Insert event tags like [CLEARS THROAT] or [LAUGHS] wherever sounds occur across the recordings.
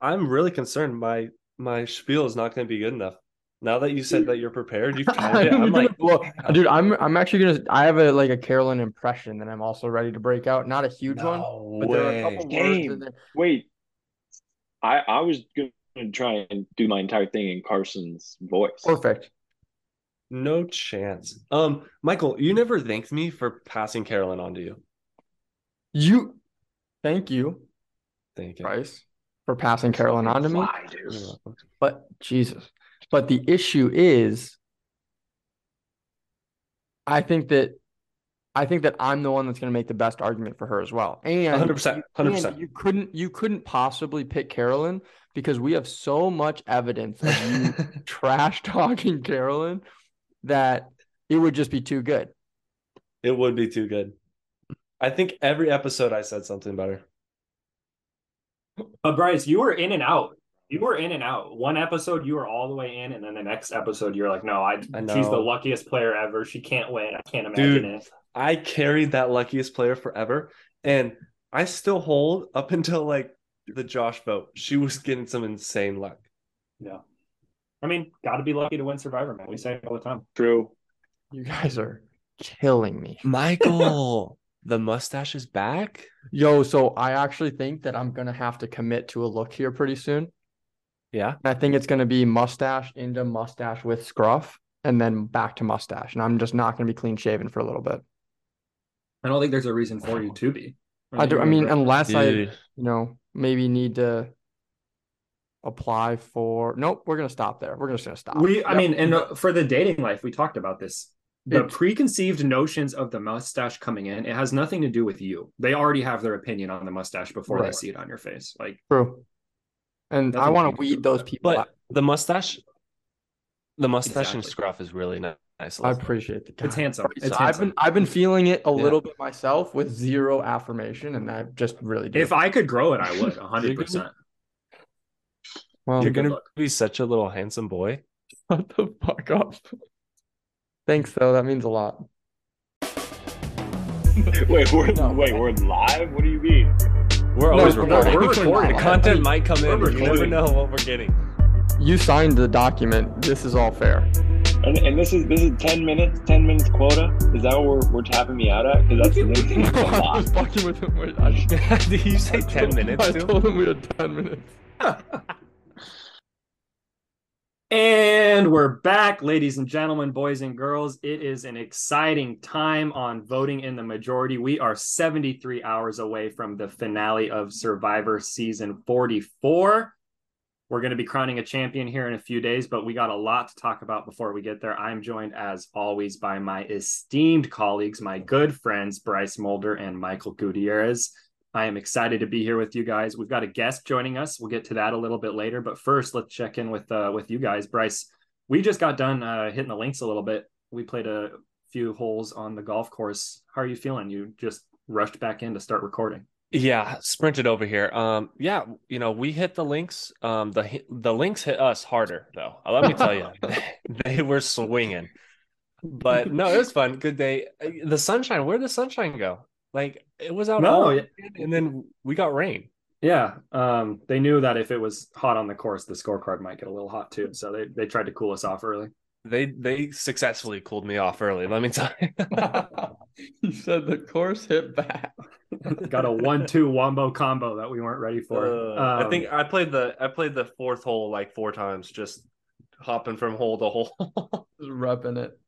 I'm really concerned my my spiel is not going to be good enough. Now that you said that you're prepared, you've [LAUGHS] tried it. I'm like, well, dude, I'm I'm actually gonna. I have a like a Carolyn impression that I'm also ready to break out. Not a huge one, no but there are a way. couple words in there. Wait, I I was gonna try and do my entire thing in Carson's voice. Perfect. No chance. Um, Michael, you never thanked me for passing Carolyn on to you. You, thank you, Thank you. Bryce, for passing Carolyn on to me. Why, dude? But Jesus. But the issue is, I think that I think that I'm the one that's going to make the best argument for her as well. And 100%, 100%. and You couldn't you couldn't possibly pick Carolyn because we have so much evidence of you [LAUGHS] trash talking Carolyn that it would just be too good. it would be too good. I think every episode I said something better. But Bryce, you were in and out. You were in and out. One episode you were all the way in, and then the next episode you're like, no, I, I she's the luckiest player ever. She can't win. I can't imagine Dude. it. I carried that luckiest player forever, and I still hold up until like the Josh vote. She was getting some insane luck. Yeah. I mean, got to be lucky to win Survivor, man. We say it all the time. True. You guys are killing me. Michael, [LAUGHS] the mustache is back. Yo, so I actually think that I'm gonna have to commit to a look here pretty soon. Yeah. And I think it's gonna be mustache into mustache with scruff and then back to mustache. And I'm just not gonna be clean shaven for a little bit. I don't think there's a reason for you to be. I do I mean unless I you know, maybe need to apply for nope, we're gonna stop there. We're just gonna stop. we, I Yep. mean, and uh, for the dating life, we talked about this. The It- preconceived notions of the mustache coming in, it has nothing to do with you. They already have their opinion on the mustache before they see it on your face. Like, true. And I want to weed those people But out. the mustache, the mustache and scruff is really nice. I appreciate the It's God, handsome. Bryce, It's I've been I've been feeling it a Yeah. little bit myself with zero affirmation, and I just really do. if I could grow it, I would [LAUGHS] 100%. well, You're gonna luck. be such a little handsome boy. [LAUGHS] Shut the fuck up. Thanks, though. That means a lot. [LAUGHS] Wait, we're No. wait, we're live. What do you mean? We're No, always we're recording. we're recording. The content might come in. We're You never know what we're getting. You signed the document. This is all fair. And, and this is this is ten minutes, ten minutes quota. Is that what we're, we're tapping me out at? Because that's [LAUGHS] limiting it a I lot. was fucking with him. I, [LAUGHS] Did you say I ten told- minutes? I too? told him we had ten minutes. And we're back, ladies and gentlemen, boys and girls. It is an exciting time on voting in the majority. We are 73 hours away from the finale of Survivor season 44. We're going to be crowning a champion here in a few days, but we got a lot to talk about before we get there. I'm joined, as always, by my esteemed colleagues, my good friends, Bryce Mulder and Michael Gutierrez. I am excited to be here with you guys. We've got a guest joining us. We'll get to that a little bit later, but first, let's check in with uh, with you guys. Bryce, we just got done uh, hitting the links a little bit. We played a few holes on the golf course. How are you feeling? You just rushed back in to start recording. Yeah, sprinted over here. Um, yeah, you know, we hit the links. Um, the the links hit us harder though. Uh, Let me tell you, [LAUGHS] they were swinging. But no, it was fun. Good day. Uh, The sunshine. Where'd the sunshine go? Like it was out No, all yeah. and then we got rain. Yeah, um, they knew that if it was hot on the course, the scorecard might get a little hot too. So they they tried to cool us off early. They they successfully cooled me off early. Let me tell you. [LAUGHS] you said the course hit back. [LAUGHS] got a one-two wombo combo that we weren't ready for. Uh, I Um, think I played the I played the fourth hole like four times, just hopping from hole to hole. [LAUGHS] Just repping it.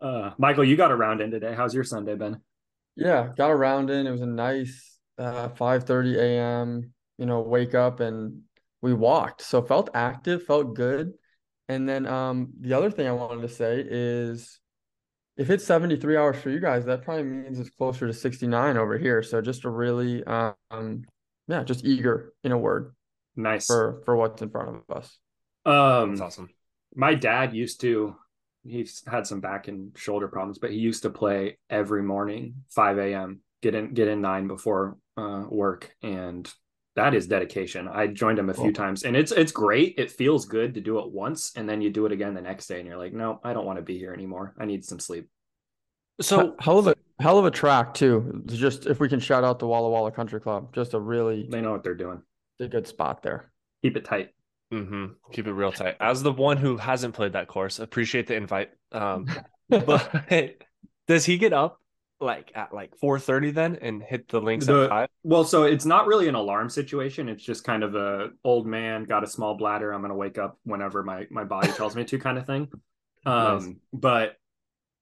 uh, Michael, you got a round in today. How's your Sunday been? Yeah, got around in. It was a nice uh 5:30 a.m. You know, wake up and we walked. So felt active, felt good. And then um the other thing I wanted to say is if it's 73 hours for you guys, that probably means it's closer to 69 over here. So just a really um yeah, just eager in a word Nice. for for what's in front of us. Um, That's awesome. my dad used to he's had some back and shoulder problems but he used to play every morning 5 a.m get in get in nine before uh, work and that is dedication i joined him a few times and it's it's great it feels good to do it once and then you do it again the next day and you're like no i don't want to be here anymore i need some sleep So hell of a hell of a track too. Just if we can shout out the Walla Walla Country Club, just a really they know what they're doing a good spot there. Keep it tight. Hmm Keep it real tight. As the one who hasn't played that course, appreciate the invite. Um, but [LAUGHS] [LAUGHS] does he get up like at like four thirty then and hit the links The- at five? Well, so it's not really an alarm situation. It's just kind of a old man got a small bladder. I'm gonna wake up whenever my my body tells me to, kind of thing. [LAUGHS] Um, Nice. but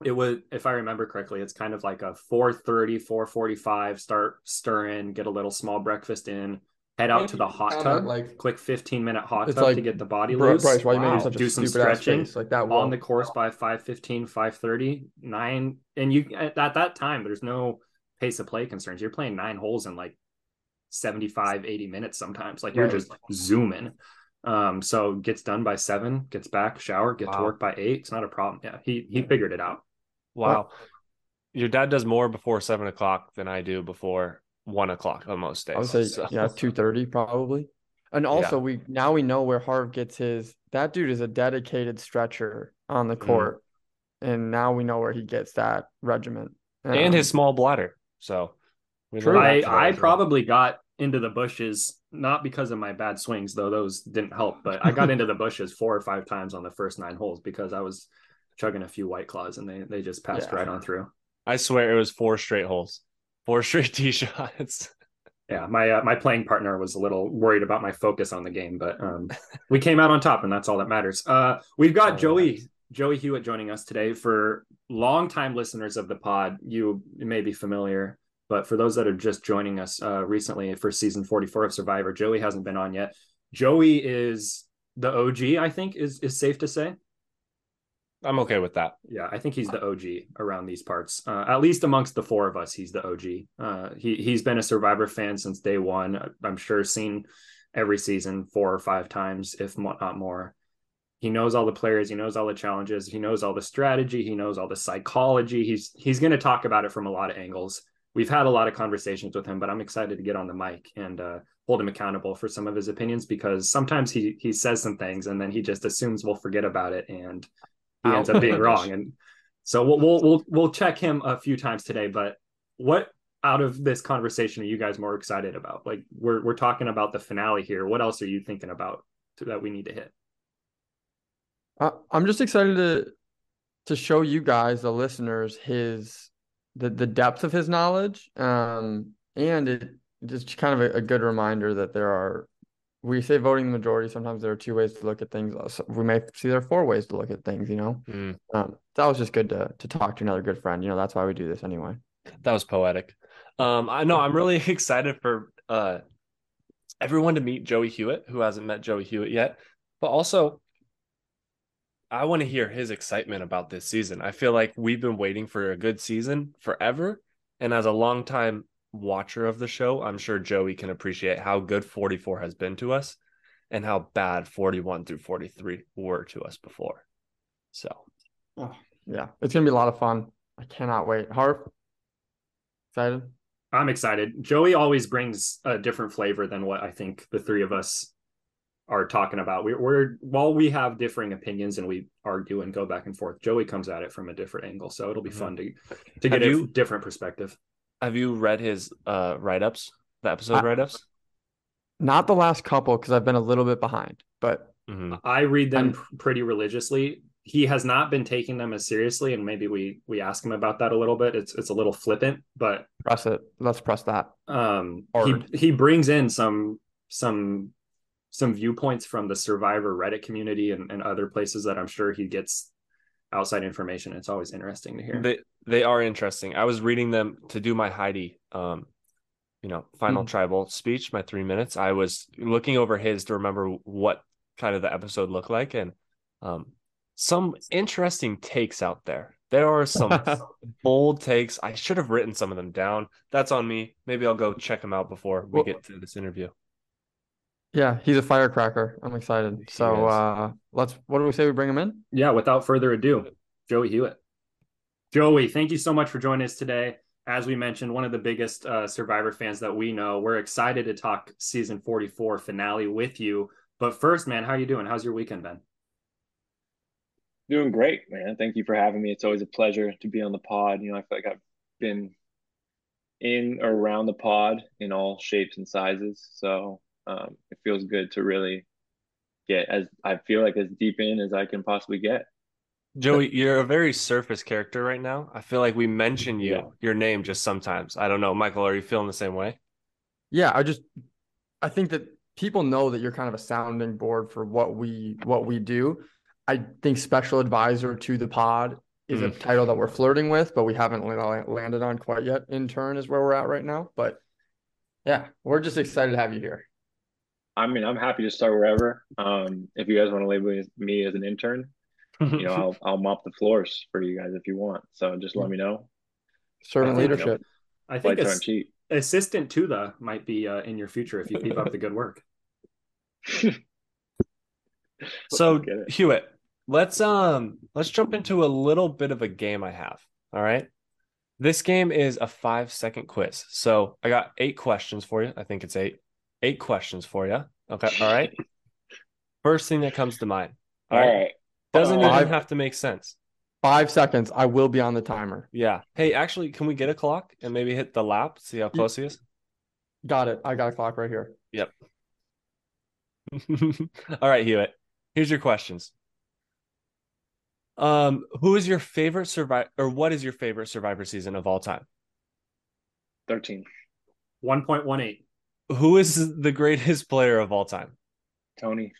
it was, if I remember correctly, it's kind of like a 4:30, 4:45. Start stirring, get a little small breakfast in, head out to the hot Kinda tub, like- quick 15 minute hot It's tub to get the body Bro- loose. Bryce, why you Wow. making such a Do some stretching face like that? on the course by 515 530 9 and you at, at that time there's no pace of play concerns you're playing nine holes in like 75 80 minutes sometimes like you're Right. just zooming um so gets done by seven gets back shower get to work by eight it's not a problem yeah he he figured it out Wow. Your dad does more before seven o'clock than I do before one o'clock on most days. I would say so- yeah, two thirty probably. And also we now we know where Harv gets his. That dude is a dedicated stretcher on the Mm. court, and now we know where he gets that regiment. and Um, his small bladder. So True. i i probably got into the bushes not because of my bad swings though those didn't help but i got into the [LAUGHS] bushes four or five times on the first nine holes because i was chugging a few white claws and they they just passed Yeah. right on through I swear it was four straight holes, four [LAUGHS] straight tee shots. yeah my uh, my playing partner was a little worried about my focus on the game but um we came out on top and that's all that matters uh we've got that joey matters. joey hewitt joining us today for longtime listeners of the pod you may be familiar but for those that are just joining us uh recently for season 44 of survivor joey hasn't been on yet joey is the og i think is is safe to say I'm okay with that. yeah, I think he's the OG around these parts. Uh, at least amongst the four of us, he's the OG. Uh, he he's been a Survivor fan since day one. I'm sure seen every season four or five times, if not more. He knows all the players. He knows all the challenges. He knows all the strategy. He knows all the psychology. He's he's going to talk about it from a lot of angles. We've had a lot of conversations with him, but I'm excited to get on the mic and uh, hold him accountable for some of his opinions because sometimes he he says some things and then he just assumes we'll forget about it and he ends up being wrong. And so we'll we'll we'll we'll check him a few times today. But what out of this conversation are you guys more excited about? Like we're we're talking about the finale here. What else are you thinking about to, that we need to hit? I, I'm just excited to to show you guys, the listeners, his the the depth of his knowledge. Um, and it just kind of a, a good reminder that there are we say voting the majority. Sometimes there are two ways to look at things. We may see there are four ways to look at things. You know, Mm, um, that was just good to to talk to another good friend. You know, that's why we do this anyway. that was poetic. Um, I know I'm really [LAUGHS] excited for uh everyone to meet Joey Hewitt, who hasn't met Joey Hewitt yet, but also I want to hear his excitement about this season. I feel like we've been waiting for a good season forever. And as a longtime watcher of the show, I'm sure Joey can appreciate how good 44 has been to us and how bad 41 through 43 were to us before. So Yeah, it's gonna be a lot of fun. I cannot wait. Harv, excited. I'm excited. Joey always brings a different flavor than what I think the three of us are talking about. We're, we're while we have differing opinions and we argue and go back and forth, Joey comes at it from a different angle. So it'll be Mhm. fun to to get Have a you- different perspective. Have you read his uh write-ups, the episode I- write-ups? Not the last couple because I've been a little bit behind, but Mhm. I read them I'm- pretty religiously. He has not been taking them as seriously, and maybe we we ask him about that a little bit. It's it's a little flippant, but press it. Let's press that. um Hard. he he brings in some some some viewpoints from the survivor reddit community and, and other places that i'm sure he gets outside information it's always interesting to hear They they are interesting. I was reading them to do my Heidi um you know, final Mhm. tribal speech, my 3 minutes. I was looking over his to remember what kind of the episode looked like and um some interesting takes out there. There are some [LAUGHS] bold takes. I should have written some of them down. That's on me. Maybe I'll go check them out before we Well- get to this interview. Yeah, he's a firecracker. I'm excited. He So is. uh let's what do we say we bring him in? yeah without further ado joey hewitt joey thank you so much for joining us today as we mentioned one of the biggest uh, survivor fans that we know we're excited to talk season 44 finale with you but first man how you doing how's your weekend been Doing great, man. Thank you for having me. It's always a pleasure to be on the pod. You know, I feel like I've been in or around the pod in all shapes and sizes. So um, it feels good to really get as I feel like as deep in as I can possibly get. Joey, you're a very surface character right now. I feel like we mention you, Yeah. your name just sometimes. I don't know. Michael, are you feeling the same way? Yeah, I just I think that people know that you're kind of a sounding board for what we what we do. I think special advisor to the pod is a title that we're flirting with, but we haven't la- landed on quite yet. Intern is where we're at right now, but yeah, we're just excited to have you here. I mean, I'm happy to start wherever. Um, if you guys want to label me as an intern, you know, [LAUGHS] I'll I'll mop the floors for you guys if you want. So just let me know. Servant I think, leadership. I think ass- cheap. assistant to the might be uh, in your future if you keep up the good work. [LAUGHS] So Hewitt, let's um let's jump into a little bit of a game I have. All right. This game is a five second quiz. So I got eight questions for you. I think it's eight. Eight questions for you. Okay. All right. [LAUGHS] First thing that comes to mind. All right. Doesn't Uh, even have to make sense. Five seconds. I will be on the timer. Yeah. Hey, actually, can we get a clock and maybe hit the lap? See how close he is? Got it. I got a clock right here. Yep. [LAUGHS] All right, Hewitt. Here's your questions. Um, who is your favorite survivor or what is your favorite survivor season of all time? 13. 1.18. Who is the greatest [LAUGHS] player of all time? Tony.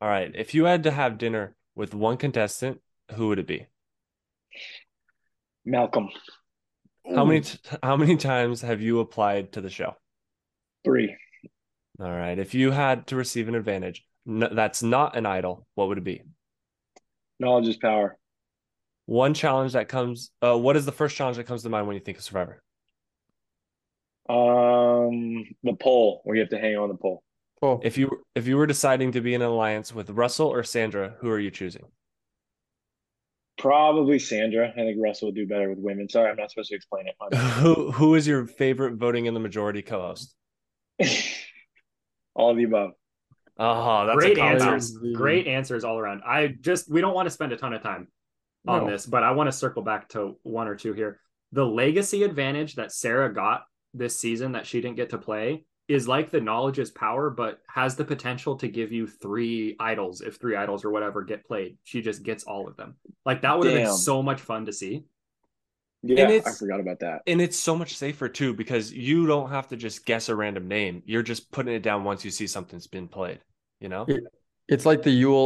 All right. If you had to have dinner with one contestant, who would it be? Malcolm. How many t- how many times have you applied to the show? Three. All right. If you had to receive an advantage n- that's not an idol, what would it be? Knowledge is power. One challenge that comes uh what is the first challenge that comes to mind when you think of Survivor? Um, the pole where you have to hang on the pole. Cool. If you if you were deciding to be in an alliance with Russell or Sandra, who are you choosing? Probably Sandra. I think Russell would do better with women. Sorry, I'm not supposed to explain it. [LAUGHS] Who who is your favorite voting in the majority co-host? [LAUGHS] All of the above. Oh, that's Great a cop out. answers. Great answers all around. I just we don't want to spend a ton of time on No. this, but I want to circle back to one or two here. The legacy advantage that Sarah got this season that she didn't get to play is like the knowledge is power, but has the potential to give you three idols if three idols or whatever get played. She just gets all of them. Like that would have been so much fun to see. Yeah, I it's- forgot about that. And it's so much safer too because you don't have to just guess a random name. You're just putting it down once you see something's been played, you know? Yeah. It's like the Yule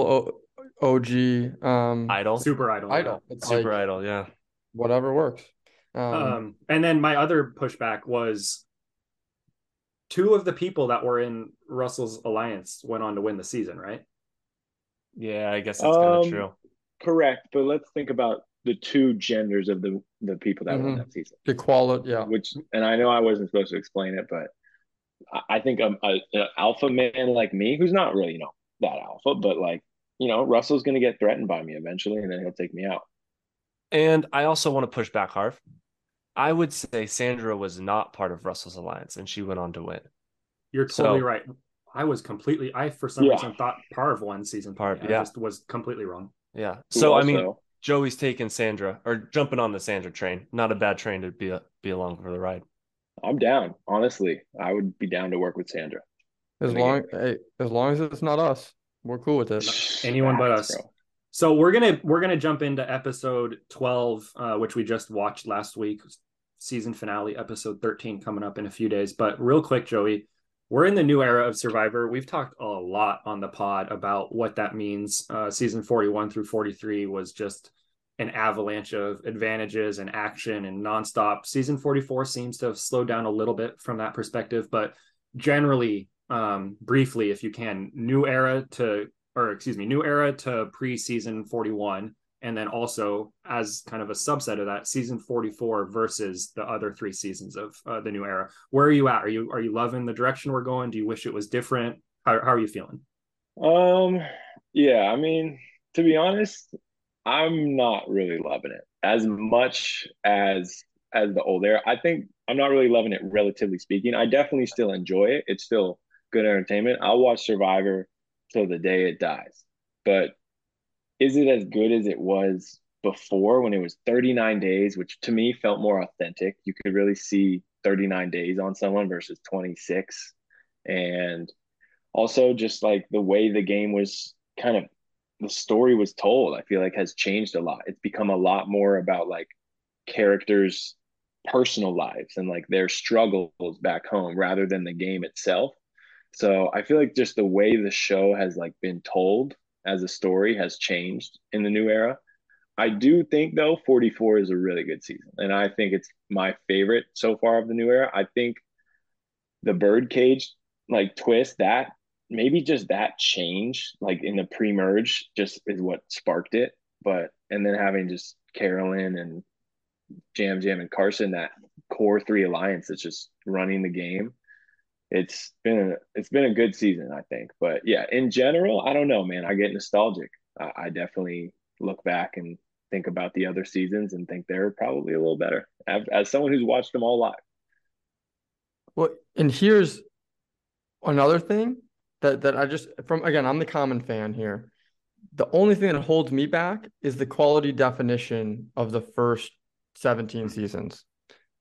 o- OG um Idol. Super idol. yeah. idol. It's Super like idol, yeah. whatever works. Um, Um, and then my other pushback was two of the people that were in Russell's alliance went on to win the season, right? Yeah, I guess that's kind of Um, true. Correct, but let's think about the two genders of the the people that won Mhm. that season. the quality, yeah. Which, and I know I wasn't supposed to explain it, but I, I think a, a, a alpha man like me, who's not really you know that alpha, but like you know Russell's going to get threatened by me eventually, and then he'll take me out. And I also want to push back Harv. I would say Sandra was not part of Russell's alliance and she went on to win. You're totally So- right. I was completely I for some Yeah. reason thought Parv won season Parv, three. I yeah. just was completely wrong. Yeah. Who So I mean, Joey's taking Sandra or jumping on the Sandra train. Not a bad train to be be along for the ride. I'm down. Honestly, I would be down to work with Sandra. As long hey, as long as it's not us, we're cool with it. Anyone but us. bro. So we're gonna we're gonna jump into episode twelve, uh, which we just watched last week, season finale, episode thirteen coming up in a few days. But real quick, Joey, we're in the new era of Survivor. We've talked a lot on the pod about what that means. Uh, season forty one through forty three was just an avalanche of advantages and action and nonstop. Season forty four seems to have slowed down a little bit from that perspective, but generally, um, briefly, if you can, new era to or excuse me, new era to pre-season 41 and then also as kind of a subset of that season 44 versus the other three seasons of uh, the new era where are you at are you are you loving the direction we're going do you wish it was different how, how are you feeling Um, yeah, I mean, to be honest, I'm not really loving it as much as as the old era. I think I'm not really loving it, relatively speaking. I definitely still enjoy it. It's still good entertainment. I'll watch Survivor till the day it dies. But is it as good as it was before when it was 39 days, which to me felt more authentic? You could really see 39 days on someone versus 26. And also just like the way the game was kind of the story was told, I feel like has changed a lot. It's become a lot more about like characters' personal lives and like their struggles back home rather than the game itself. So I feel like just the way the show has like been told as a story has changed in the new era. I do think though 44 is a really good season and I think it's my favorite so far of the new era. I think the birdcage like twist that maybe just that change like in the pre-merge just is what sparked it but and then having just carolyn and yam yam and carson that core three alliance that's just running the game it's been a, it's been a good season i think. But yeah in general i don't know man. I get nostalgic. I, I definitely look back and think about the other seasons and think they're probably a little better as, as someone who's watched them all live. Well and here's another thing that that I just from again, I'm the common fan here. The only thing that holds me back is the quality definition of the first 17 seasons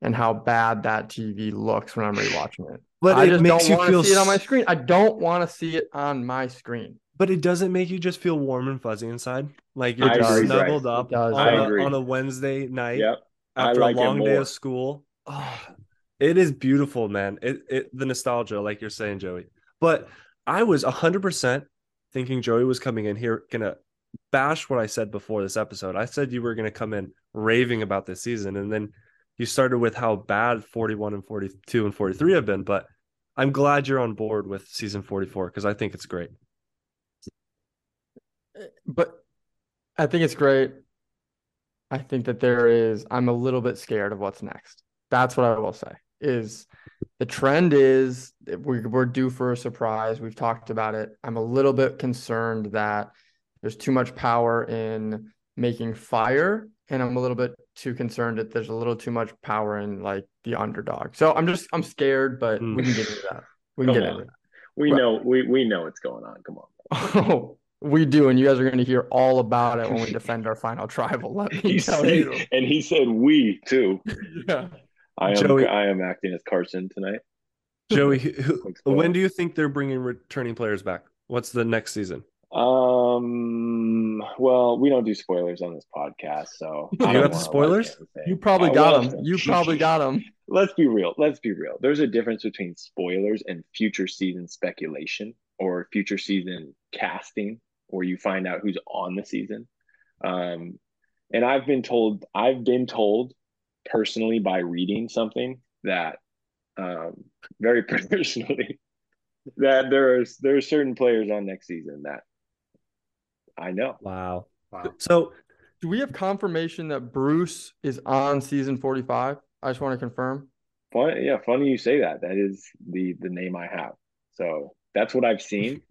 and how bad that TV looks when I'm rewatching it. But I it just makes don't you feel see it on my screen. I don't want to see it on my screen. But it doesn't make you just feel warm and fuzzy inside. Like you're I just agree, snuggled Bryce. up does. on, I a, agree. on a Wednesday night yep after like a long day of school. Oh, [SIGHS] it is beautiful, man. It it the nostalgia, like you're saying, Joey. But I was hundred percent thinking Joey was coming in here gonna bash what I said before this episode. I said you were gonna come in raving about this season, and then you started with how bad 41 and 42 and 43 have been. But I'm glad you're on board with season 44 because I think it's great. But I think it's great. I think that there is I'm a little bit scared of what's next. That's what I will say. Is the trend is we're due for a surprise. We've talked about it. I'm a little bit concerned that there's too much power in making fire, and I'm a little bit too concerned that there's a little too much power in like the underdog. So I'm just I'm scared, but Hmm. we can get into that. We can Come get on. into we Right. know we we know what's going on come on. Oh, [LAUGHS] we do, and you guys are going to hear all about it when we [LAUGHS] defend our final tribal. Let me he tell said, you. and he said we too [LAUGHS] Yeah. I am Joey- I am acting as Carson tonight. Joey, who, when do you think they're bringing returning players back? What's the next season? Um. Well, we don't do spoilers on this podcast, so [LAUGHS] You got the wanna, like, spoilers? You probably Uh, got well, them. [LAUGHS] You probably got them. Let's be real. Let's be real. There's a difference between spoilers and future season speculation or future season casting, where you find out who's on the season. Um, and I've been told, I've been told personally by reading something that, um, very [LAUGHS] personally, that there are there are certain players on next season that I know. Wow. Wow. So Do we have confirmation that Bruce is on season 45? I just want to confirm. Fun, yeah, funny you say that. That is the the name I have. So that's what I've seen,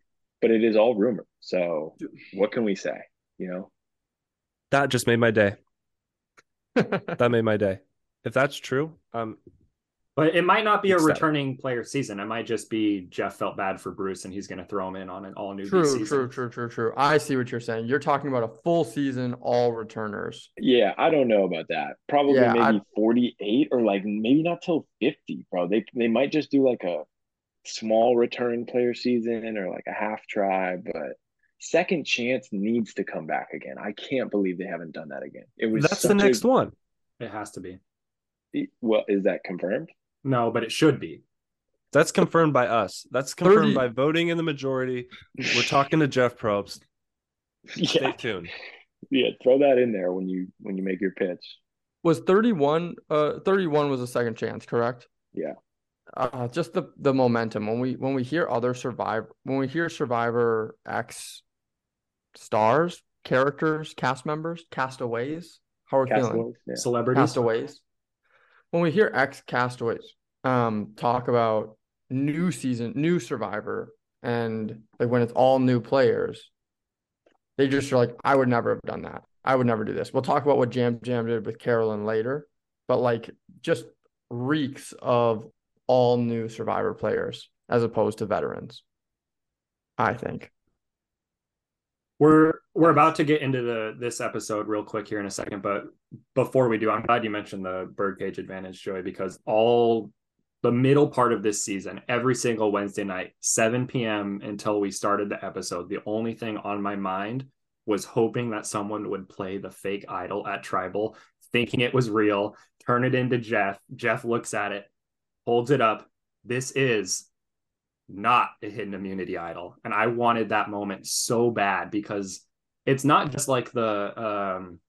but it is all rumor. So what can we say? You know, that just made my day. [LAUGHS] That made my day. If that's true, um, But it might not be a Ecstatic. returning player season. It might just be Jeff felt bad for Bruce and he's going to throw him in on an all new True, season. true, true, true, true. I see what you're saying. You're talking about a full season, all returners. yeah, I don't know about that. Probably Yeah, maybe I- 48 or like maybe not till 50, bro. They they might just do like a small return player season or like a half try, but second chance needs to come back again. I can't believe they haven't done that again. It was that's the such a- next one. It has to be. Well, is that confirmed? No, but it should be. That's confirmed by us. That's confirmed 30 by voting in the majority. We're talking to Jeff Probst. [LAUGHS] Stay yeah, tuned. yeah. Throw that in there when you when you make your pitch. Was 31 uh 31 was a second chance, correct? Yeah. Uh just the the momentum when we when we hear other survivor when we hear survivor X stars, characters, cast members, castaways, how are we feeling? Yeah. Celebrities. Castaways. When we hear ex castaways um talk about new season, new survivor, and like when it's all new players, they just are like, I would never have done that. I would never do this. We'll talk about what Yam Yam did with Carolyn later, but like just reeks of all new survivor players as opposed to veterans. I think. We're we're about to get into the this episode real quick here in a second, but before we do, I'm glad you mentioned the birdcage advantage, Joey, because all the middle part of this season, every single Wednesday night, 7 p.m. until we started the episode, the only thing on my mind was hoping that someone would play the fake idol at Tribal, thinking it was real, turn it into Jeff. Jeff looks at it, holds it up. This is not a hidden immunity idol. And I wanted that moment so bad because it's not just like the um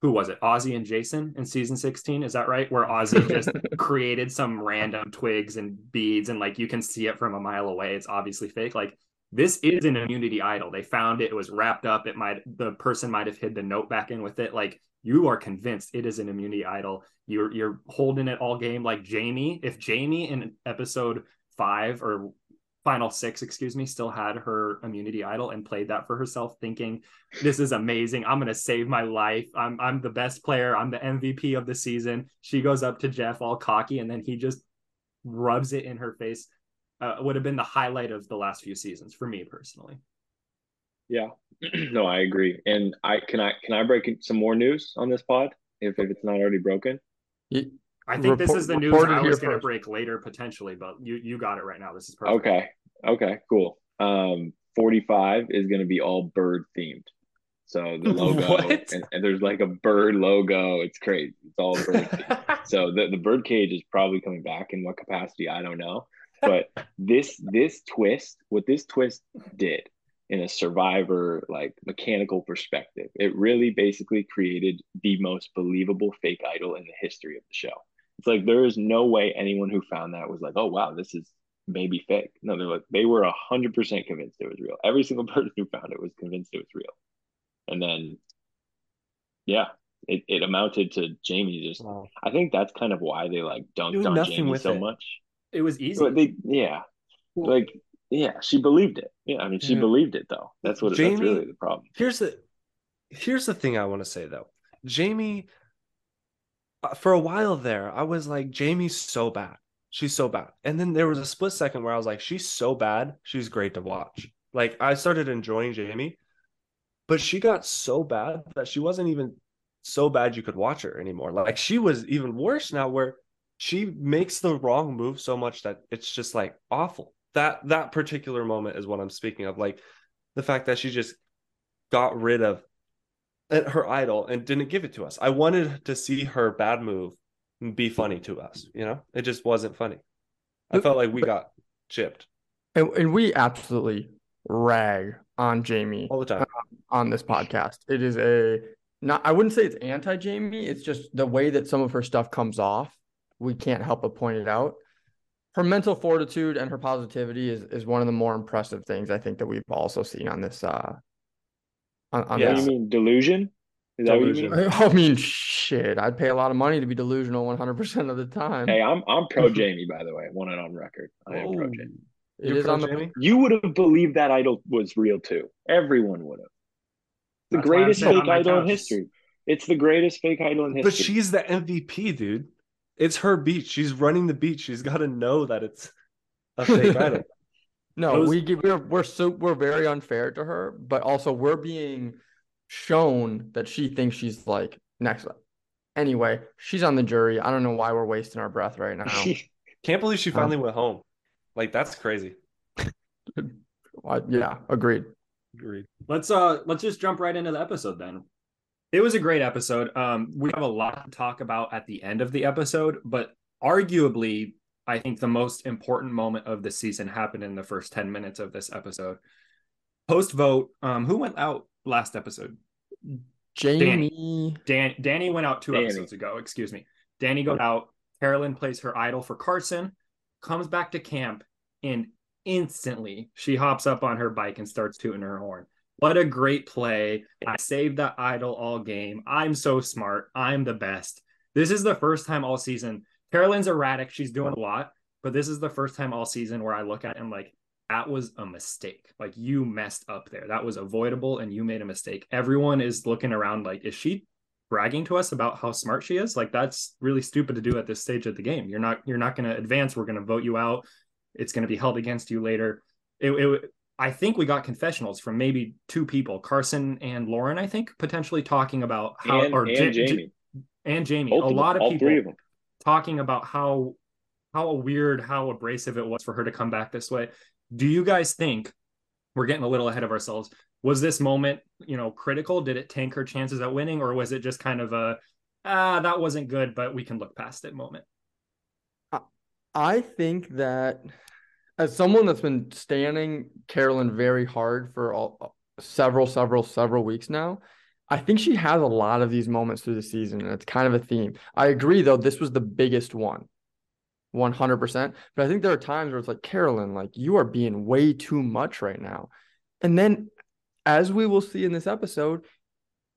who was it? Ozzy and Jason in season 16. Is that right? Where Ozzy just [LAUGHS] created some random twigs and beads and like you can see it from a mile away. It's obviously fake. Like this is an immunity idol. They found it, it was wrapped up. It might the person might have hid the note back in with it. Like you are convinced it is an immunity idol. You're you're holding it all game like Jaime. If Jaime in episode five or final six, excuse me, still had her immunity idol and played that for herself, thinking this is amazing. I'm gonna save my life. I'm I'm the best player. I'm the MVP of the season. She goes up to Jeff all cocky, and then he just rubs it in her face. Uh, would have been the highlight of the last few seasons for me personally. Yeah, [CLEARS THROAT] no, I agree. And I can I can I break some more news on this pod if, if it's not already broken. I think this is the news I was going to break later potentially, but you you got it right now. This is perfect. Okay. Okay. Cool. Um, 45 is going to be all bird themed. So the [LAUGHS] logo and, and, there's like a bird logo. It's crazy. It's all bird. [LAUGHS] so the, the bird cage is probably coming back in what capacity I don't know. But this this twist, what this twist did in a survivor like mechanical perspective, it really basically created the most believable fake idol in the history of the show. It's like there is no way anyone who found that was like, oh wow, this is maybe fake. No, they're like they were a hundred percent convinced it was real. Every single [LAUGHS] person who found it was convinced it was real. And then yeah, it, it amounted to Jaime just wow. I think that's kind of why they like dunked on Jaime so it. much. It was easy. But they yeah. Like yeah, she believed it. Yeah, I mean she yeah. believed it though. That's what Jaime, that's really the problem. Here's the here's the thing I want to say though. Jaime Uh, for a while there, I was like, Jaime's so bad. She's so bad. And then there was a split second where I was like, she's so bad. She's great to watch. Like I started enjoying Jaime, but she got so bad that she wasn't even so bad you could watch her anymore. Like she was even worse now where she makes the wrong move so much that it's just like awful. That that particular moment is what I'm speaking of. Like the fact that she just got rid of her idol and didn't give it to us. I wanted to see her bad move be funny to us. You know, it just wasn't funny. I felt like we got chipped. And, and we absolutely rag on Jaime all the time uh, on this podcast. It is a not. I wouldn't say it's anti Jaime. It's just the way that some of her stuff comes off. We can't help but point it out. Her mental fortitude and her positivity is is one of the more impressive things I think that we've also seen on this uh on, on yeah, this. you mean delusion? Is delusion. that what you mean? [LAUGHS] I mean, shit. I'd pay a lot of money to be delusional 100% of the time. Hey, I'm I'm pro [LAUGHS] Jaime, by the way. Want it on record. I am pro oh. Jaime. It is on the. Jaime? You would have believed that idol was real too. Everyone would have. The That's greatest fake idol in history. It's the greatest fake idol in history. But she's the MVP, dude. It's her beach. She's running the beach. She's got to know that it's a fake [LAUGHS] idol. No, Those... we we're we're so we're very unfair to her, but also we're being shown that she thinks she's like next level. Anyway, she's on the jury. I don't know why we're wasting our breath right now. [LAUGHS] Can't believe she finally um, went home. Like that's crazy. [LAUGHS] yeah, agreed. Agreed. Let's uh let's just jump right into the episode then. It was a great episode. Um we have a lot to talk about at the end of the episode, but arguably I think the most important moment of the season happened in the first 10 minutes of this episode. Post vote, um, who went out last episode? Jaime. Dan, Danny went out two Danny. episodes ago. Excuse me. Danny got out. Carolyn plays her idol for Carson, comes back to camp, and instantly she hops up on her bike and starts tooting her horn. What a great play. I saved that idol all game. I'm so smart. I'm the best. This is the first time all season Carolyn's erratic. She's doing a lot, but this is the first time all season where I look at him like that was a mistake. Like you messed up there. That was avoidable and you made a mistake. Everyone is looking around like, is she bragging to us about how smart she is? Like that's really stupid to do at this stage of the game. You're not you're not going to advance. We're going to vote you out. It's going to be held against you later. It, it I think we got confessionals from maybe two people, Carson and Lauren. I think potentially talking about how and, or and J- Jaime and Jaime. Both a lot of, of people talking about how how weird, how abrasive it was for her to come back this way. Do you guys think we're getting a little ahead of ourselves? Was this moment, you know, critical? Did it tank her chances at winning, or was it just kind of a ah, that wasn't good, but we can look past it moment? I think that as someone that's been standing Carolyn very hard for all, several, several, several weeks now, I think she has a lot of these moments through the season, and it's kind of a theme. I agree, though, this was the biggest one, 100%. But I think there are times where it's like, Carolyn, like you are being way too much right now. And then, as we will see in this episode,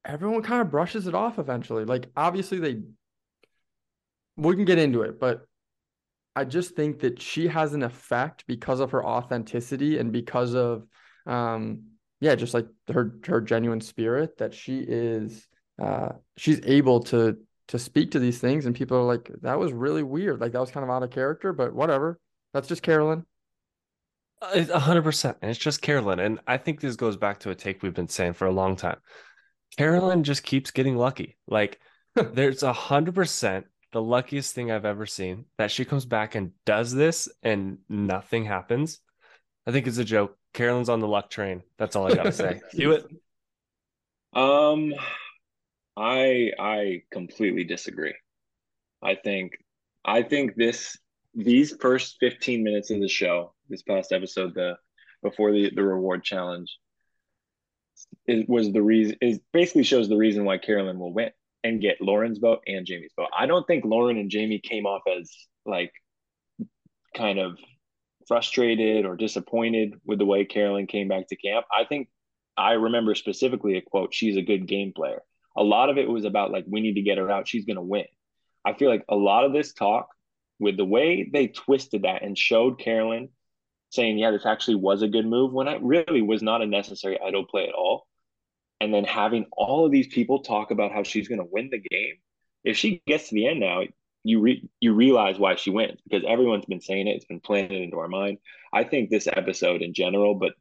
everyone kind of brushes it off eventually. Like, obviously, they, we can get into it, but I just think that she has an effect because of her authenticity and because of um yeah, just like her her genuine spirit that she is uh she's able to to speak to these things and people are like that was really weird. Like that was kind of out of character, but whatever. That's just Carolyn. A hundred percent. And it's just Carolyn. And I think this goes back to a take we've been saying for a long time. Carolyn just keeps getting lucky. Like [LAUGHS] there's a hundred percent the luckiest thing I've ever seen that she comes back and does this and nothing happens. I think it's a joke. Carolyn's on the luck train. That's all I gotta say. [LAUGHS] Hewitt. Um, I I completely disagree. I think I think this these first 15 minutes of the show, this past episode, the before the the reward challenge, it was the reason. It basically shows the reason why Carolyn will win and get Lauren's vote and Jaime's vote. I don't think Lauren and Jaime came off as like kind of frustrated or disappointed with the way Carolyn came back to camp. I think I remember specifically a quote, she's a good game player. A lot of it was about like, we need to get her out. She's going to win. I feel like a lot of this talk with the way they twisted that and showed Carolyn saying, yeah, this actually was a good move when it really was not a necessary idol play at all and then having all of these people talk about how she's going to win the game. If she gets to the end now, you re- you realize why she wins because everyone's been saying it. It's been planted into our mind. I think this episode in general, but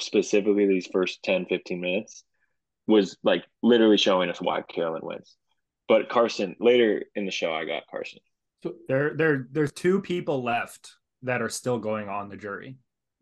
specifically these first 10, 15 minutes was like literally showing us why Carolyn wins. But Carson, later in the show, I got Carson. So there, there, there's two people left that are still going on the jury.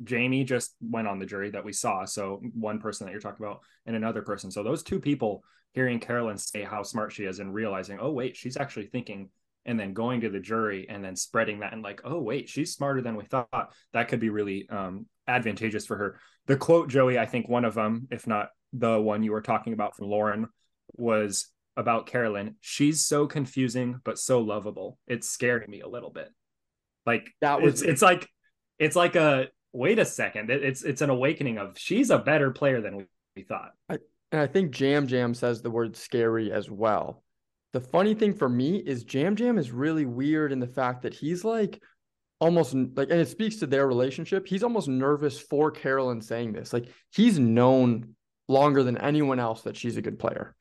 Jaime just went on the jury that we saw. So one person that you're talking about and another person. So those two people hearing Carolyn say how smart she is and realizing, oh wait, she's actually thinking and then going to the jury and then spreading that and like, oh wait, she's smarter than we thought. That could be really um, advantageous for her. The quote, Joey, I think one of them, if not the one you were talking about from Lauren, was about Carolyn. She's so confusing but so lovable. It's scaring me a little bit. Like that was it's, it's like it's like a wait a second, it's it's an awakening of she's a better player than we, we thought. I, and I think Yam Yam says the word scary as well. The funny thing for me is Yam Yam is really weird in the fact that he's like almost like, and it speaks to their relationship. He's almost nervous for Carolyn saying this. Like he's known longer than anyone else that she's a good player,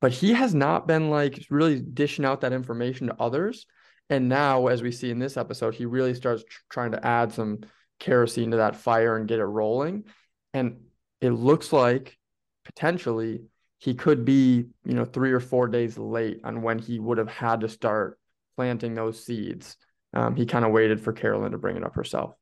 but he has not been like really dishing out that information to others. And now, as we see in this episode, he really starts tr- trying to add some kerosene to that fire and get it rolling. And it looks like potentially he could be, you know, three or four days late on when he would have had to start planting those seeds. Um, he kind of waited for Carolyn to bring it up herself.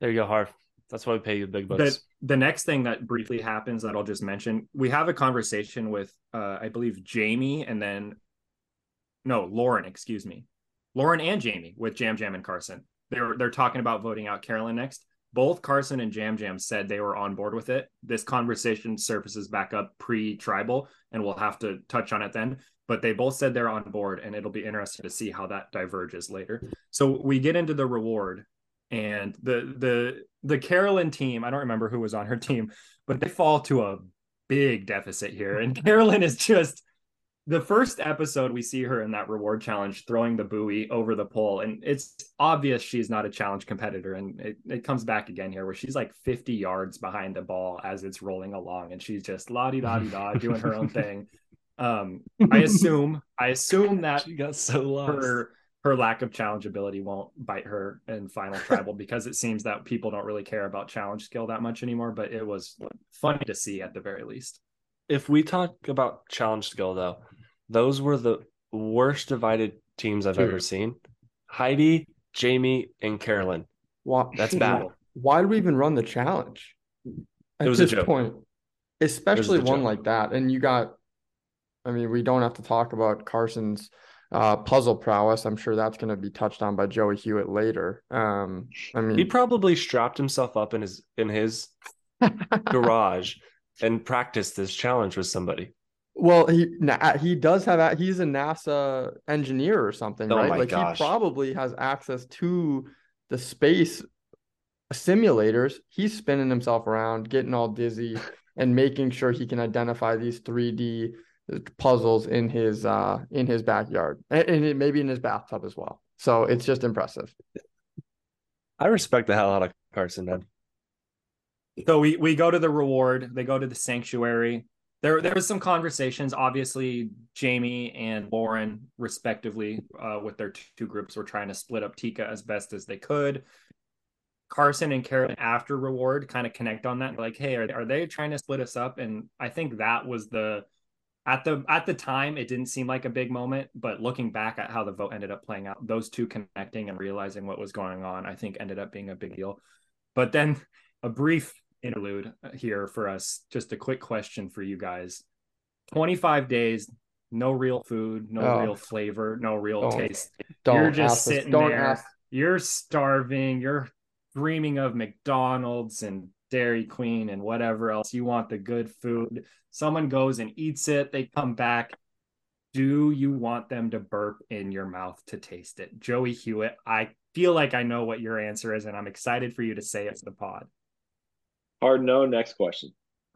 There you go, Harv. That's why we pay you the big bucks. The, the next thing that briefly happens that I'll just mention, we have a conversation with, uh, I believe, Jaime and then no, Lauren, excuse me. Lauren and Jaime with Yam Yam and Carson. They're they're talking about voting out Carolyn next. Both Carson and Yam Yam said they were on board with it. This conversation surfaces back up pre-tribal, and we'll have to touch on it then. But they both said they're on board, and it'll be interesting to see how that diverges later. So we get into the reward, and the the the Carolyn team. I don't remember who was on her [LAUGHS] team, but they fall to a big deficit here, and Carolyn is just the first episode we see her in that reward challenge throwing the buoy over the pole and it's obvious she's not a challenge competitor and it, it comes back again here where she's like 50 yards behind the ball as it's rolling along and she's just la di da di da [LAUGHS] doing her own thing. Um i assume i assume that she got so lost. her her lack of challenge ability won't bite her in final tribal [LAUGHS] because it seems that people don't really care about challenge skill that much anymore but it was funny to see at the very least. If we talk about challenge skill though those were the worst divided teams I've Dude. ever seen. Heidi, Jaime, and Carolyn. Why, That's bad. why do we even run the challenge at It was a this joke. point? Especially one joke. like that. And you got, I mean, we don't have to talk about Carson's uh, puzzle prowess. I'm sure that's going to be touched on by Joey Hewitt later. Um, I mean, He probably strapped himself up in his in his [LAUGHS] garage and practiced this challenge with somebody. Well, he na- he does have a, he's a NASA engineer or something, Oh right? my like gosh. he probably has access to the space simulators. He's spinning himself around, getting all dizzy, [LAUGHS] and making sure he can identify these 3D puzzles in his uh in his backyard and, and maybe in his bathtub as well. So it's just impressive. I respect the hell out of Carson, man. So we we go to the reward. They go to the sanctuary. There there was some conversations. Obviously, Jaime and Lauren, respectively, uh, with their two groups, were trying to split up Tika as best as they could. Carson and Carolyn after reward kind of connect on that. Like, hey, are, are they trying to split us up? And I think that was the at the at the time it didn't seem like a big moment, but looking back at how the vote ended up playing out, those two connecting and realizing what was going on, I think ended up being a big deal. But then a brief interlude uh, here for us. Just a quick question for you guys. 25 days, no real food, no Oh. real flavor, no real Don't- taste. Don't You're just us- sitting there. ask You're starving. You're dreaming of McDonald's and Dairy Queen and whatever else. You want the good food. Someone goes and eats it. They come back. Do you want them to burp in your mouth to taste it? Joey Hewitt, I feel like I know what your answer is, and I'm excited for you to say it to the pod. Hard no. Next question.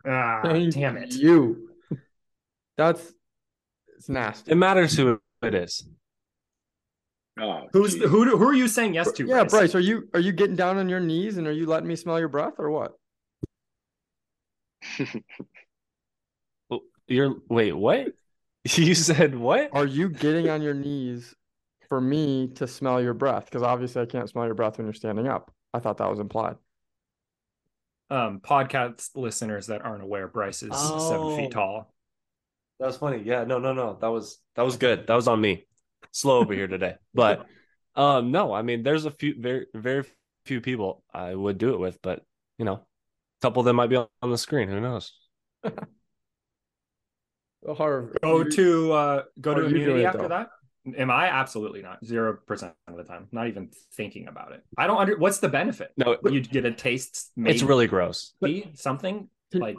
Ah, Thank damn it. You. That's it's nasty. It matters who it is. Oh, Who's geez. the, who? Who are you saying yes to? Yeah, Bryce, are you are you getting down on your knees and are you letting me smell your breath or what? [LAUGHS] You're wait, what? [LAUGHS] You said what? Are you getting on your knees for me to smell your breath? Because obviously I can't smell your breath when you're standing up. I thought that was implied. Um, podcast listeners that aren't aware, Bryce is seven feet Oh. tall. That was funny. Yeah, no, no, no. That was that was good. That was on me. Slow over here today. [LAUGHS] But um no, I mean there's a few very very few people I would do it with, but you know, a couple of them might be on on the screen. Who knows? [LAUGHS] Go to uh, go to Are you doing immunity after though? that. Am I absolutely not zero percent of the time? Not even thinking about it. I don't under. What's the benefit? No, You get a taste. it's really gross. maybe something Can- like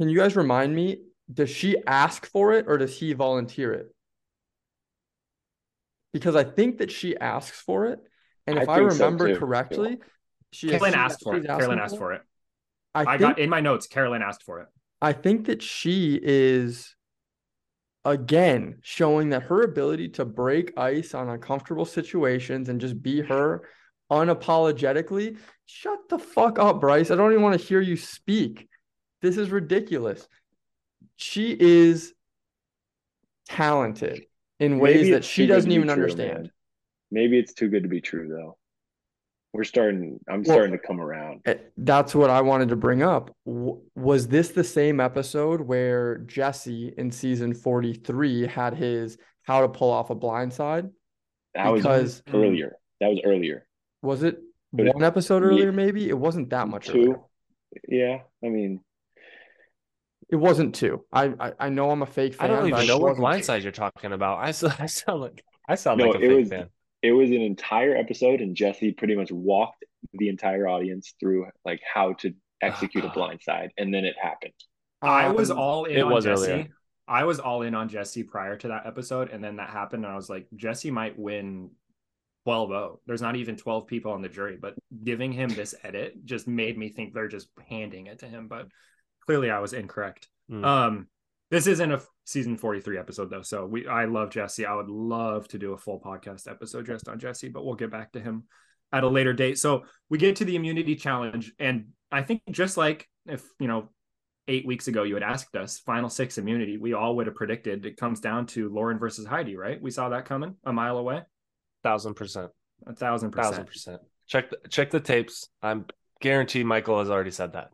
Can you guys remind me? Does she ask for it or does he volunteer it? Because I think that she asks for it, and if I, think so, remember too. correctly, she Carolyn asked for it. Carolyn asked for it. I, I, think, got in my notes. Carolyn asked for it. I think that she is again showing that her ability to break ice on uncomfortable situations and just be her unapologetically. Shut the fuck up, Bryce. I don't even want to hear you speak. This is ridiculous. She is talented in ways that she doesn't even true, understand. man. Maybe it's too good to be true, though. We're starting. I'm Well- starting to come around. Eh, That's what I wanted to bring up. W- Was this the same episode where Jesse in season 43 had his how to pull off a blindside? That was because- earlier. That was earlier. Was it But it- one episode ye- earlier, maybe? It wasn't that much Two. earlier. Yeah, I mean, It wasn't two. I, I I know I'm a fake fan. I don't even it know what wasn't two. blindside you're talking about. I, s- [LAUGHS] I sound like I sound No, like a it fake was- fan. It was an entire episode, and Jesse pretty much walked the entire audience through like how to execute a [SIGHS] blind side, and then it happened. I was Um, all in it on was Jesse. earlier. I was all in on Jesse prior to that episode, and then that happened, and I was like, Jesse might win 12-0. There's not even 12 people on the jury, but giving him this edit just made me think they're just handing it to him. But clearly, I was incorrect. Hmm. Um, this isn't a season 43 episode though, so we I love Jesse. I would love to do a full podcast episode just on Jesse, but we'll get back to him at a later date. So we get to the immunity challenge, and I think just like if you know eight weeks ago you had asked us final six immunity, we all would have predicted it comes down to Lauren versus Heidi, right? We saw that coming a mile away, Thousand percent. a thousand Thousand percent. Thousand percent. Check the, check the tapes. I'm guaranteed Michael has already said that.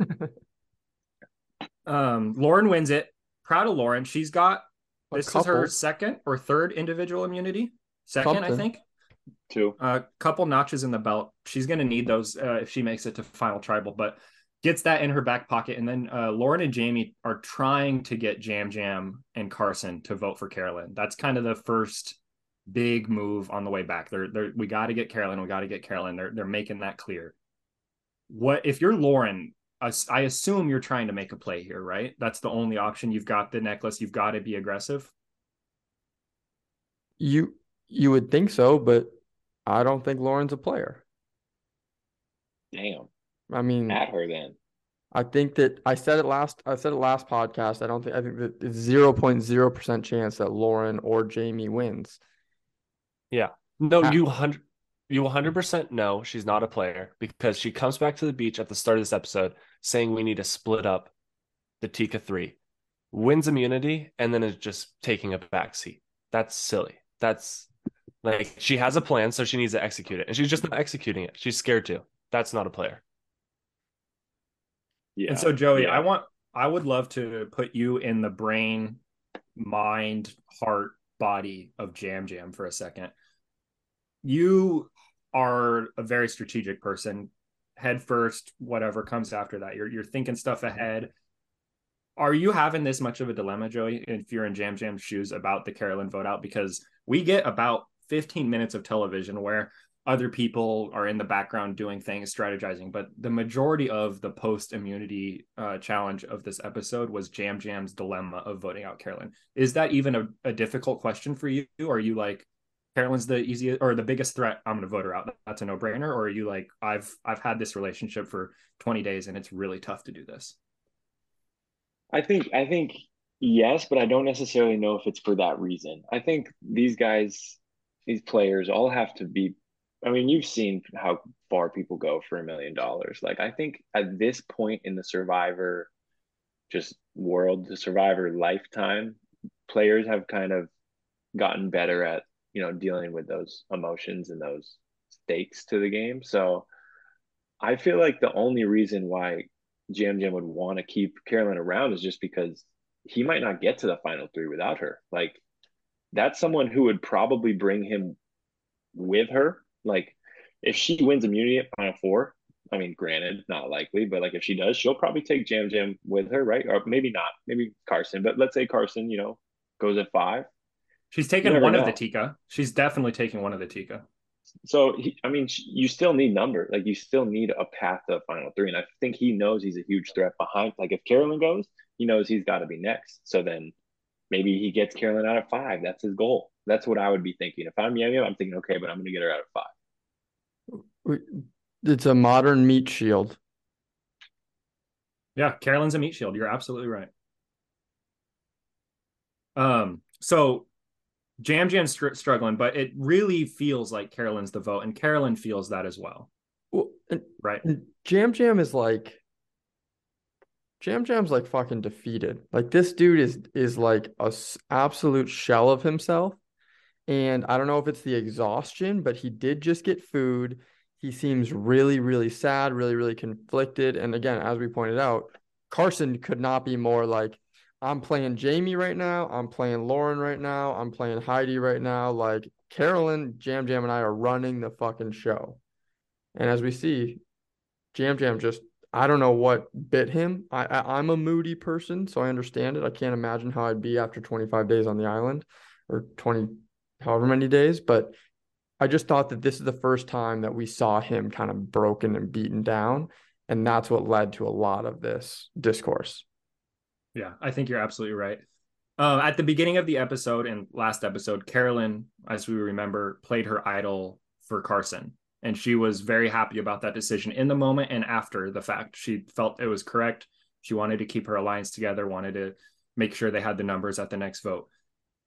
[LAUGHS] Um, Lauren wins it. Proud of Lauren. She's got A This is her second or third individual immunity. Second, I think. Two. A couple notches in the belt. She's going to need those uh, if she makes it to final tribal, but gets that in her back pocket. And then uh, Lauren and Jaime are trying to get Yam Yam and Carson to vote for Carolyn. That's kind of the first big move on the way back. They're, they're we got to get Carolyn. We got to get Carolyn. They're they're making that clear. What if you're Lauren? Us- I assume you're trying to make a play here, right? That's the only option. You've got the necklace. You've got to be aggressive. You you would think so, but I don't think Lauren's a player. Damn. I mean, At her then. I think that I said it last I said it last podcast. I don't think I think that it's zero point zero percent chance that Lauren or Jaime wins. Yeah. No, Ah. you hundred you 100% know she's not a player because she comes back to the beach at the start of this episode saying we need to split up the Tika 3. Wins immunity and then is just taking a backseat. That's silly. That's like she has a plan so she needs to execute it and she's just not executing it. She's scared to. That's not a player. Yeah. And so, Joey, yeah. I want, I would love to put you in the brain, mind, heart, body of Yam Yam for a second. You are a very strategic person. Head first, whatever comes after that. You're you're thinking stuff ahead. Are you having this much of a dilemma, Joey, if you're in Yam Yam's shoes about the Carolyn vote out? Because we get about 15 minutes of television where other people are in the background doing things, strategizing. But the majority of the post immunity uh, challenge of this episode was Yam Yam's dilemma of voting out Carolyn. Is that even a, a difficult question for you? Or are you like, Carolyn's the easiest or the biggest threat? I'm going to vote her out. That's a no brainer. Or are you like, I've I've had this relationship for 20 days and it's really tough to do this. I think I think yes, but I don't necessarily know if it's for that reason. I think these guys, these players, all have to be. I mean, you've seen how far people go for a million dollars. Like, I think at this point in the Survivor, just world, the Survivor lifetime, players have kind of gotten better at you know dealing with those emotions and those stakes to the game. So, I feel like the only reason why Yam Yam would want to keep Carolyn around is just because he might not get to the final three without her. Like that's someone who would probably bring him with her. Like if she wins immunity at final four, I mean, granted, not likely, but like if she does, she'll probably take Yam Yam with her, right? Or maybe not, maybe Carson. But let's say Carson, you know, goes at five. She's taking never one of the Tika. She's definitely taking one of the Tika. So he, I mean, you still need number. Like you still need a path to the final three, and I think he knows he's a huge threat behind. Like if Carolyn goes, he knows he's got to be next. So then maybe he gets Carolyn out of five. That's his goal. That's what I would be thinking. If I'm Yam Yam, I'm thinking, okay, but I'm going to get her out of five. It's a modern meat shield. Yeah, Carolyn's a meat shield. You're absolutely right. Um, so Yam Yam's str- struggling, but it really feels like Carolyn's the vote, and Carolyn feels that as well, Well, and, right? and Yam Yam is like Yam Yam's like fucking defeated. Like this dude is is like a s- absolute shell of himself. And I don't know if it's the exhaustion, but he did just get food. He seems really, really sad, really, really conflicted. And again, as we pointed out, Carson could not be more like, I'm playing Jaime right now. I'm playing Lauren right now. I'm playing Heidi right now. Like Carolyn, Yam Yam, and I are running the fucking show. And as we see, Yam Yam just, I don't know what bit him. I, I I'm a moody person, so I understand it. I can't imagine how I'd be after 25 days on the island or 20 however many days, but I just thought that this is the first time that we saw him kind of broken and beaten down, and that's what led to a lot of this discourse. Yeah, I think you're absolutely right. Uh, at the beginning of the episode and last episode, Carolyn, as we remember, played her idol for Carson. And she was very happy about that decision in the moment and after the fact. She felt it was correct. She wanted to keep her alliance together, wanted to make sure they had the numbers at the next vote.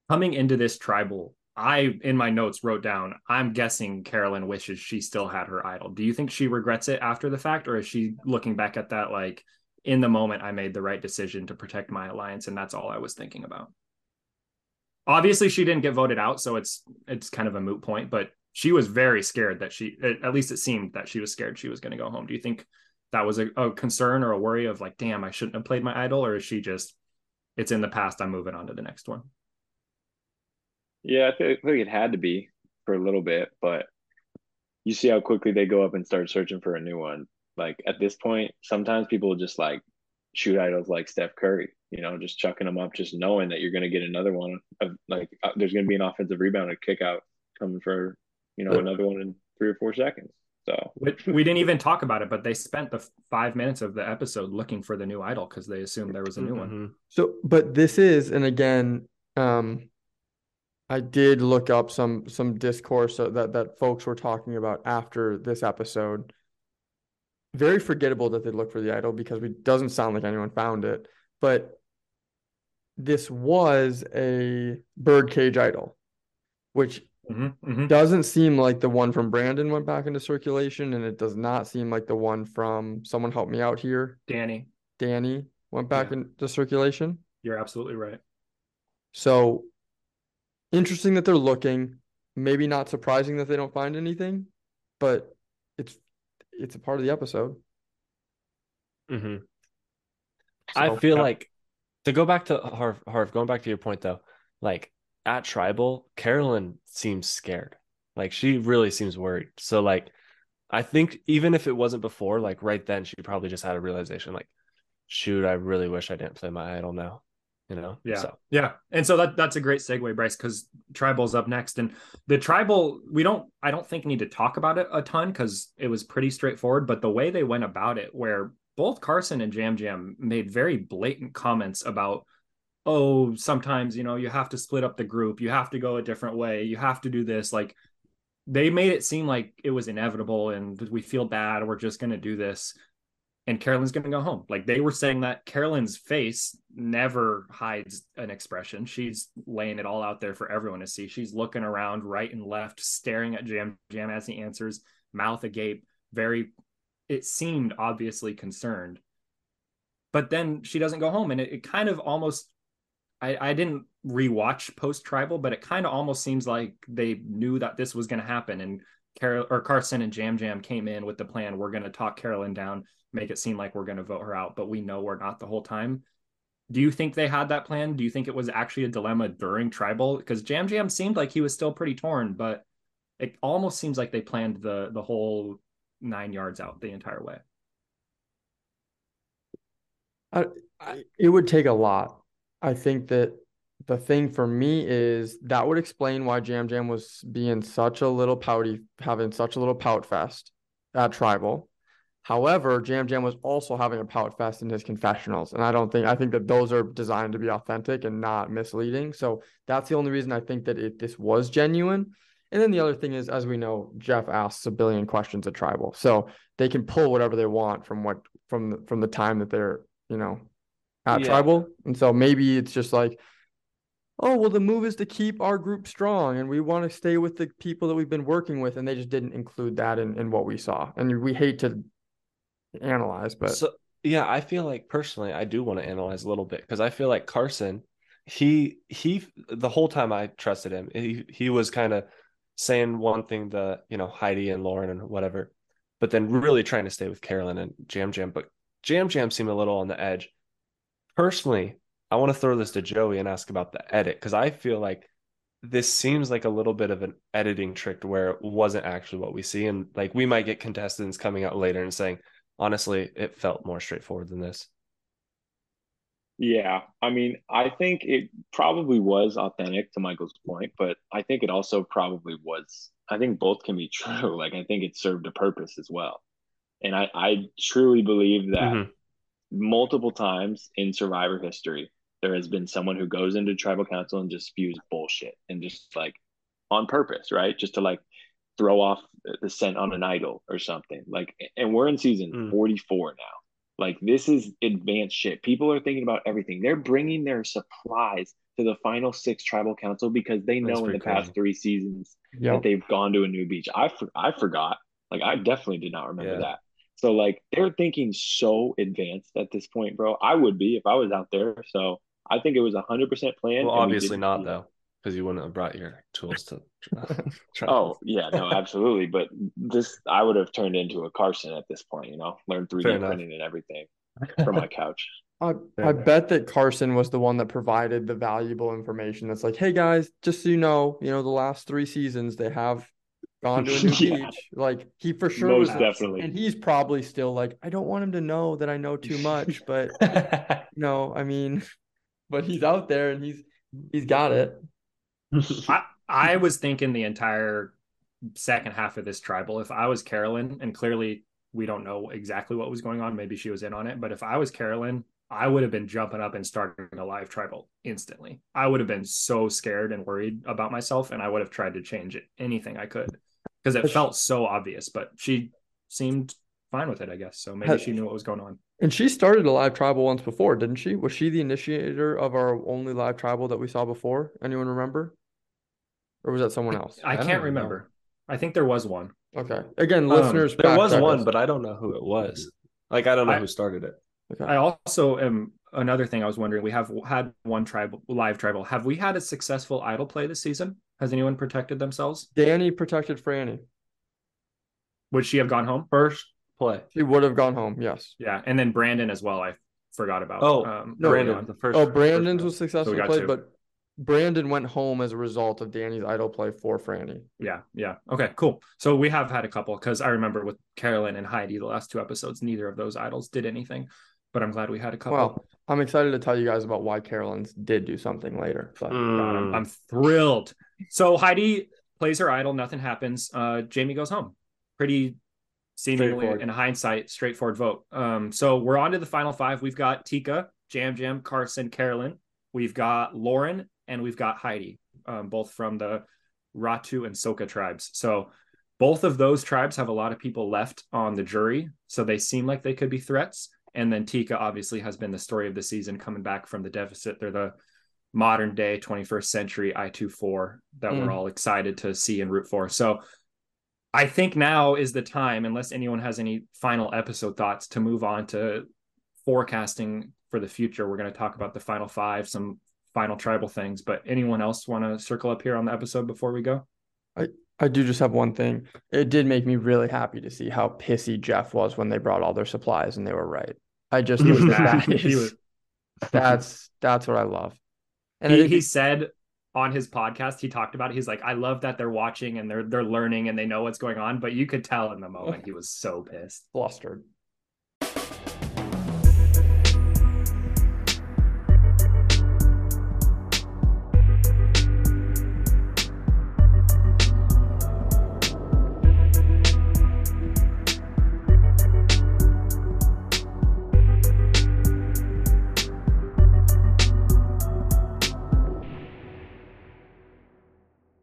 Coming into this tribal, I, in my notes, wrote down, I'm guessing Carolyn wishes she still had her idol. Do you think she regrets it after the fact, or is she looking back at that like, in the moment I made the right decision to protect my alliance and that's all I was thinking about. Obviously she didn't get voted out so it's it's kind of a moot point but she was very scared that she at least it seemed that she was scared she was going to go home. Do you think that was a, a concern or a worry of like damn I shouldn't have played my idol or is she just it's in the past I'm moving on to the next one? Yeah, I think, I think it had to be for a little bit, but you see how quickly they go up and start searching for a new one. Like at this point, sometimes people just like shoot idols like Steph Curry, you know, just chucking them up, just knowing that you're going to get another one of like uh, there's going to be an offensive rebound or kick out coming for, you know, another one in three or four seconds. So we didn't even talk about it, but they spent the five minutes of the episode looking for the new idol because they assumed there was a new mm-hmm. one. So, but this is, and again, um, I did look up some some discourse that that folks were talking about after this episode. Very forgettable that they look for the idol because it doesn't sound like anyone found it. But this was a birdcage idol, which mm-hmm, mm-hmm. doesn't seem like the one from Brandon went back into circulation, and it does not seem like the one from someone help me out here. Danny. Danny went back yeah. into circulation. You're absolutely right. So interesting that they're looking. Maybe not surprising that they don't find anything, but it's a part of the episode. Mm-hmm. So, I feel yeah. like to go back to Harv, Harv, going back to your point though, like at tribal, Carolyn seems scared. Like she really seems worried. So like I think even if it wasn't before, like right then she probably just had a realization like, shoot, I really wish I didn't play my idol now you know yeah. so. yeah. And so that that's a great segue bryce because tribal's up next. And the tribal we don't i don't think need to talk about it a ton because it was pretty straightforward but the way they went about it where both carson and yam yam made very blatant comments about oh sometimes you know you have to split up the group. You have to go a different way. You have to do this. Like they made it seem like it was inevitable and we feel bad. We're just going to do this and Carolyn's going to go home. Like they were saying that Carolyn's face never hides an expression. She's laying it all out there for everyone to see. She's looking around right and left, staring at Yam Yam as he answers, mouth agape, very it seemed obviously concerned. But then she doesn't go home and it, it kind of almost I, I didn't rewatch post tribal, but it kind of almost seems like they knew that this was going to happen and Carol or Carson and Yam Yam came in with the plan. We're going to talk Carolyn down make it seem like we're going to vote her out, but we know we're not the whole time. Do you think they had that plan? Do you think it was actually a dilemma during tribal? Because Yam Yam seemed like he was still pretty torn, but it almost seems like they planned the the whole nine yards out the entire way. I, I, it would take a lot. I think that the thing for me is that would explain why Yam Yam was being such a little pouty, having such a little pout fest at tribal. However, Yam Yam was also having a pout fest in his confessionals. And I don't think, I think that those are designed to be authentic and not misleading. So that's the only reason I think that it, this was genuine. And then the other thing is, as we know, Jeff asks a billion questions at tribal. So they can pull whatever they want from what, from, the, from the time that they're, you know, at yeah. tribal. And so maybe it's just like, oh well the move is to keep our group strong and we want to stay with the people that we've been working with and they just didn't include that in, in what we saw and we hate to analyze, but so yeah, I feel like personally I do want to analyze a little bit because I feel like Carson, he he the whole time I trusted him, he he was kind of saying one thing to you know Heidi and Lauren and whatever, but then really trying to stay with Carolyn and Yam Yam. But Yam Yam seemed a little on the edge. Personally, I want to throw this to Joey and ask about the edit because I feel like this seems like a little bit of an editing trick where it wasn't actually what we see, and like we might get contestants coming out later and saying, honestly, it felt more straightforward than this. Yeah, I mean, I think it probably was authentic to Michael's point, but I think it also probably was. I think both can be [LAUGHS] true. Like, I think it served a purpose as well. And I, I truly believe that mm-hmm. multiple times in survivor history, there has been someone who goes into tribal council and just spews bullshit and just like on purpose, right? Just to like throw off the scent on an idol or something. Like, and we're in season mm. 44 now. Like, this is advanced shit. People are thinking about everything. They're bringing their supplies to the final six tribal council because they know in the crazy. past three seasons yep. that they've gone to a new beach. I, for, I forgot. Like, I definitely did not remember yeah. that. So, like, they're thinking so advanced at this point, bro. I would be if I was out there. So, I think it was 100% planned. Well, obviously we not, though because you wouldn't have brought your tools to [LAUGHS] try. oh yeah no absolutely but this i would have turned into a carson at this point you know learned 3d printing and everything [LAUGHS] from my couch I, I bet that Carson was the one that provided the valuable information that's like, hey guys, just so you know, you know, the last three seasons they have gone to a [LAUGHS] new Yeah. beach. Like he for sure Most was definitely. and he's probably still like, I don't want him to know that I know too much, but no, I mean, but he's out there and he's he's got it. I, [LAUGHS] I was thinking the entire second half of this tribal. If I was Carolyn, and clearly we don't know exactly what was going on, maybe she was in on it. But if I was Carolyn, I would have been jumping up and starting a live tribal instantly. I would have been so scared and worried about myself, and I would have tried to change it anything I could because it felt so obvious. But she seemed fine with it, I guess. So maybe she knew what was going on. And she started a live tribal once before, didn't she? Was she the initiator of our only live tribal that we saw before? Anyone remember? Or was that someone else? I, I don't can't know. remember. I think there was one. Okay. Again, Um, listeners, There was one, us. but I don't know who it was. Like I don't know I- who started it. Okay. I also am another thing I was wondering. We have had one tribal live tribal. Have we had a successful idol play this season? Has anyone protected themselves? Danny protected Frannie. Would she have gone home? First play. She would have gone home. Yes. Yeah, and then Brandon as well. I forgot about. Oh, um, No, Brandon, the first. Oh, Brandon's round. was successful got played, two. but Brandon went home as a result of Danny's idol play for Frannie. Yeah, yeah. Okay, cool. So we have had a couple because I remember with Carolyn and Heidi, the last two episodes, neither of those idols did anything. But I'm glad we had a couple. Well, I'm excited to tell you guys about why Carolyn's did do something later. But I'm, Mm. I'm thrilled. So Heidi plays her idol. Nothing happens. Uh, Jaime goes home. Pretty seemingly, Straightforward. in hindsight, straightforward vote. Um, so we're on to the final five. We've got Tika, Yam Yam, Carson, Carolyn. We've got Lauren, and we've got Heidi, um, both from the Ratu and Soka tribes. So both of those tribes have a lot of people left on the jury, so they seem like they could be threats. And then Tika obviously has been the story of the season, coming back from the deficit. They're the modern day 21st century I24 that we're Mm. all excited to see and root for. So I think now is the time, unless anyone has any final episode thoughts, to move on to forecasting for the future. We're going to talk about the final five, some final tribal things. But anyone else want to circle up here on the episode before we go? I I do just have one thing. It did make me really happy to see how pissy Jeff was when they brought all their supplies and they were right. I just [LAUGHS] He was think that He was- that's that's what I love. And he, think he said on his podcast, he talked about it. He's like, I love that they're watching and they're they're learning and they know what's going on. But you could tell in the moment [LAUGHS] he was so pissed. flustered.